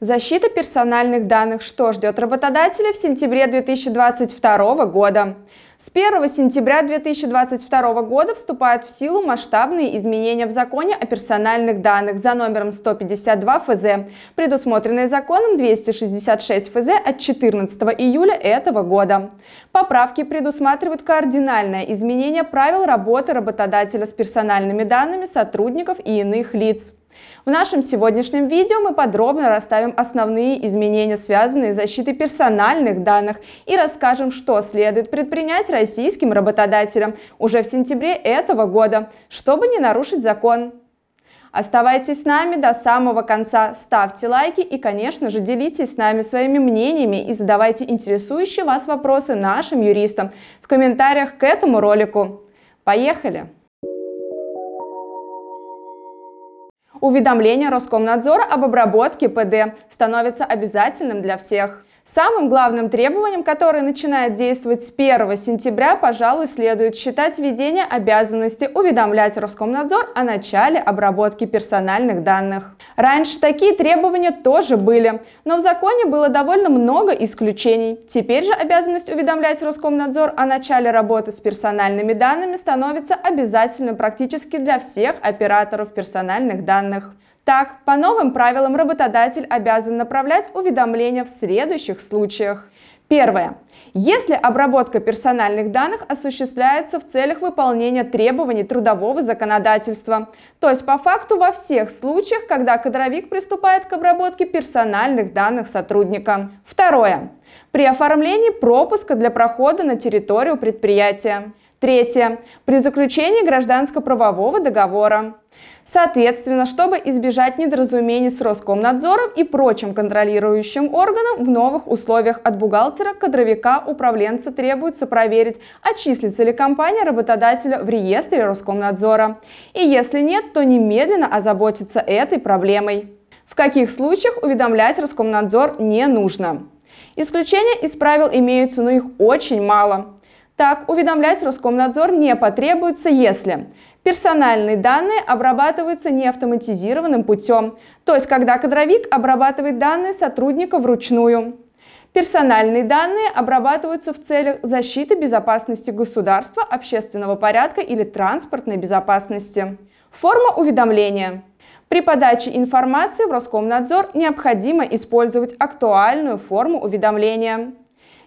Защита персональных данных. Что ждет работодателя в сентябре 2022 года? С 1 сентября 2022 года вступают в силу масштабные изменения в законе о персональных данных за номером 152 ФЗ, предусмотренные законом 266 ФЗ от 14 июля этого года. Поправки предусматривают кардинальное изменение правил работы работодателя с персональными данными сотрудников и иных лиц. В нашем сегодняшнем видео мы подробно расставим основные изменения, связанные с защитой персональных данных и расскажем, что следует предпринять российским работодателям уже в сентябре этого года, чтобы не нарушить закон. Оставайтесь с нами до самого конца, ставьте лайки и, конечно же, делитесь с нами своими мнениями и задавайте интересующие вас вопросы нашим юристам в комментариях к этому ролику. Поехали! Уведомление Роскомнадзора об обработке ПД становится обязательным для всех. Самым главным требованием, которое начинает действовать с 1 сентября, пожалуй, следует считать введение обязанности уведомлять Роскомнадзор о начале обработки персональных данных. Раньше такие требования тоже были, но в законе было довольно много исключений. Теперь же обязанность уведомлять Роскомнадзор о начале работы с персональными данными становится обязательным практически для всех операторов персональных данных. Так, по новым правилам работодатель обязан направлять уведомления в следующих случаях. Первое. Если обработка персональных данных осуществляется в целях выполнения требований трудового законодательства, то есть по факту во всех случаях, когда кадровик приступает к обработке персональных данных сотрудника. Второе. При оформлении пропуска для прохода на территорию предприятия. Третье. При заключении гражданско-правового договора. Соответственно, чтобы избежать недоразумений с Роскомнадзором и прочим контролирующим органам, в новых условиях от бухгалтера, кадровика, управленца требуется проверить, отчислится ли компания работодателя в реестре Роскомнадзора. И если нет, то немедленно озаботиться этой проблемой. В каких случаях уведомлять Роскомнадзор не нужно? Исключения из правил имеются, но их очень мало. Так, уведомлять Роскомнадзор не потребуется, если персональные данные обрабатываются не автоматизированным путем, то есть когда кадровик обрабатывает данные сотрудника вручную. Персональные данные обрабатываются в целях защиты безопасности государства, общественного порядка или транспортной безопасности. Форма уведомления. При подаче информации в Роскомнадзор необходимо использовать актуальную форму уведомления.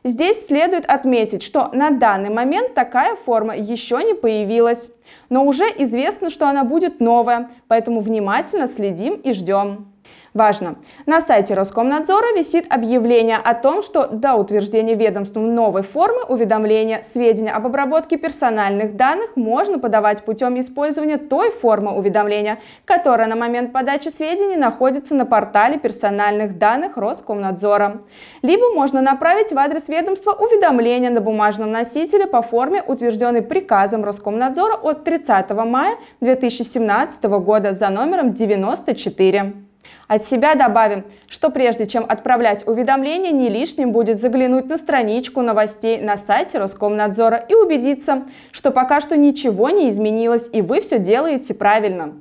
Здесь следует отметить, что на данный момент такая форма еще не появилась, но уже известно, что она будет новая, поэтому внимательно следим и ждем. Важно! На сайте Роскомнадзора висит объявление о том, что до утверждения ведомством новой формы уведомления сведения об обработке персональных данных можно подавать путем использования той формы уведомления, которая на момент подачи сведений находится на портале персональных данных Роскомнадзора. Либо можно направить в адрес ведомства уведомление на бумажном носителе по форме, утвержденной приказом Роскомнадзора от 30 мая 2017 года за номером 94. От себя добавим, что прежде чем отправлять уведомления, не лишним будет заглянуть на страничку новостей на сайте Роскомнадзора и убедиться, что пока что ничего не изменилось и вы все делаете правильно.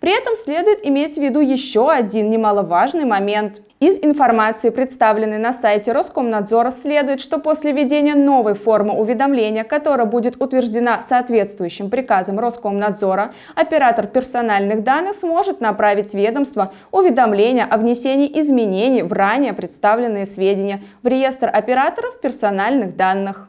При этом следует иметь в виду еще один немаловажный момент. Из информации, представленной на сайте Роскомнадзора, следует, что после введения новой формы уведомления, которая будет утверждена соответствующим приказом Роскомнадзора, оператор персональных данных сможет направить ведомство уведомления о внесении изменений в ранее представленные сведения в реестр операторов персональных данных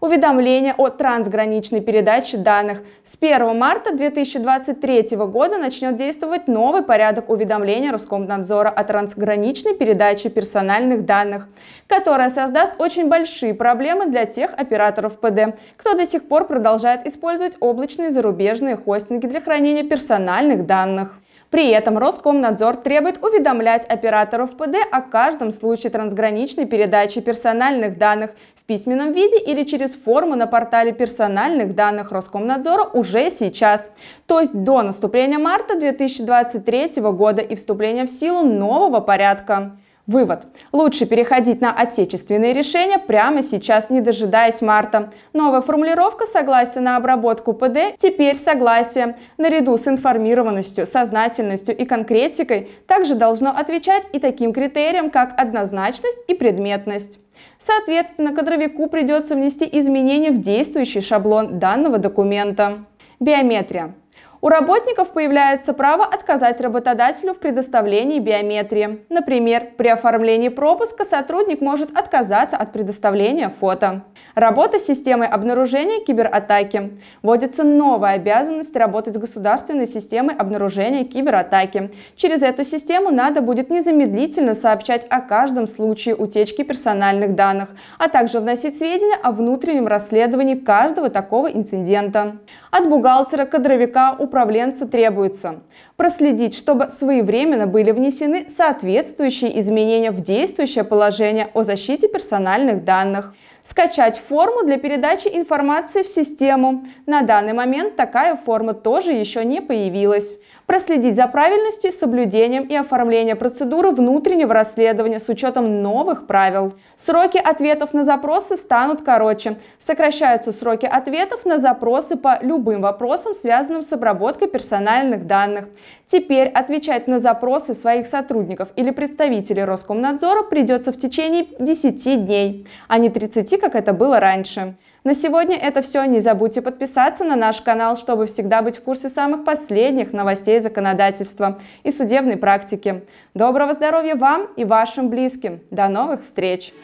уведомления о трансграничной передаче данных. С 1 марта 2023 года начнет действовать новый порядок уведомления Роскомнадзора о трансграничной передаче персональных данных, которая создаст очень большие проблемы для тех операторов ПД, кто до сих пор продолжает использовать облачные зарубежные хостинги для хранения персональных данных. При этом Роскомнадзор требует уведомлять операторов ПД о каждом случае трансграничной передачи персональных данных в письменном виде или через форму на портале персональных данных Роскомнадзора уже сейчас, то есть до наступления марта 2023 года и вступления в силу нового порядка. Вывод. Лучше переходить на отечественные решения прямо сейчас, не дожидаясь марта. Новая формулировка согласия на обработку ПД теперь согласие. Наряду с информированностью, сознательностью и конкретикой также должно отвечать и таким критериям, как однозначность и предметность. Соответственно, кадровику придется внести изменения в действующий шаблон данного документа. Биометрия. У работников появляется право отказать работодателю в предоставлении биометрии. Например, при оформлении пропуска сотрудник может отказаться от предоставления фото. Работа с системой обнаружения кибератаки. Вводится новая обязанность работать с государственной системой обнаружения кибератаки. Через эту систему надо будет незамедлительно сообщать о каждом случае утечки персональных данных, а также вносить сведения о внутреннем расследовании каждого такого инцидента. От бухгалтера, кадровика, управленца требуется проследить, чтобы своевременно были внесены соответствующие изменения в действующее положение о защите персональных данных, скачать форму для передачи информации в систему. На данный момент такая форма тоже еще не появилась. Проследить за правильностью, соблюдением и оформлением процедуры внутреннего расследования с учетом новых правил. Сроки ответов на запросы станут короче. Сокращаются сроки ответов на запросы по любым вопросам, связанным с обработкой персональных данных. Теперь отвечать на запросы своих сотрудников или представителей Роскомнадзора придется в течение 10 дней, а не 30, как это было раньше. На сегодня это все. Не забудьте подписаться на наш канал, чтобы всегда быть в курсе самых последних новостей законодательства и судебной практики. Доброго здоровья вам и вашим близким. До новых встреч!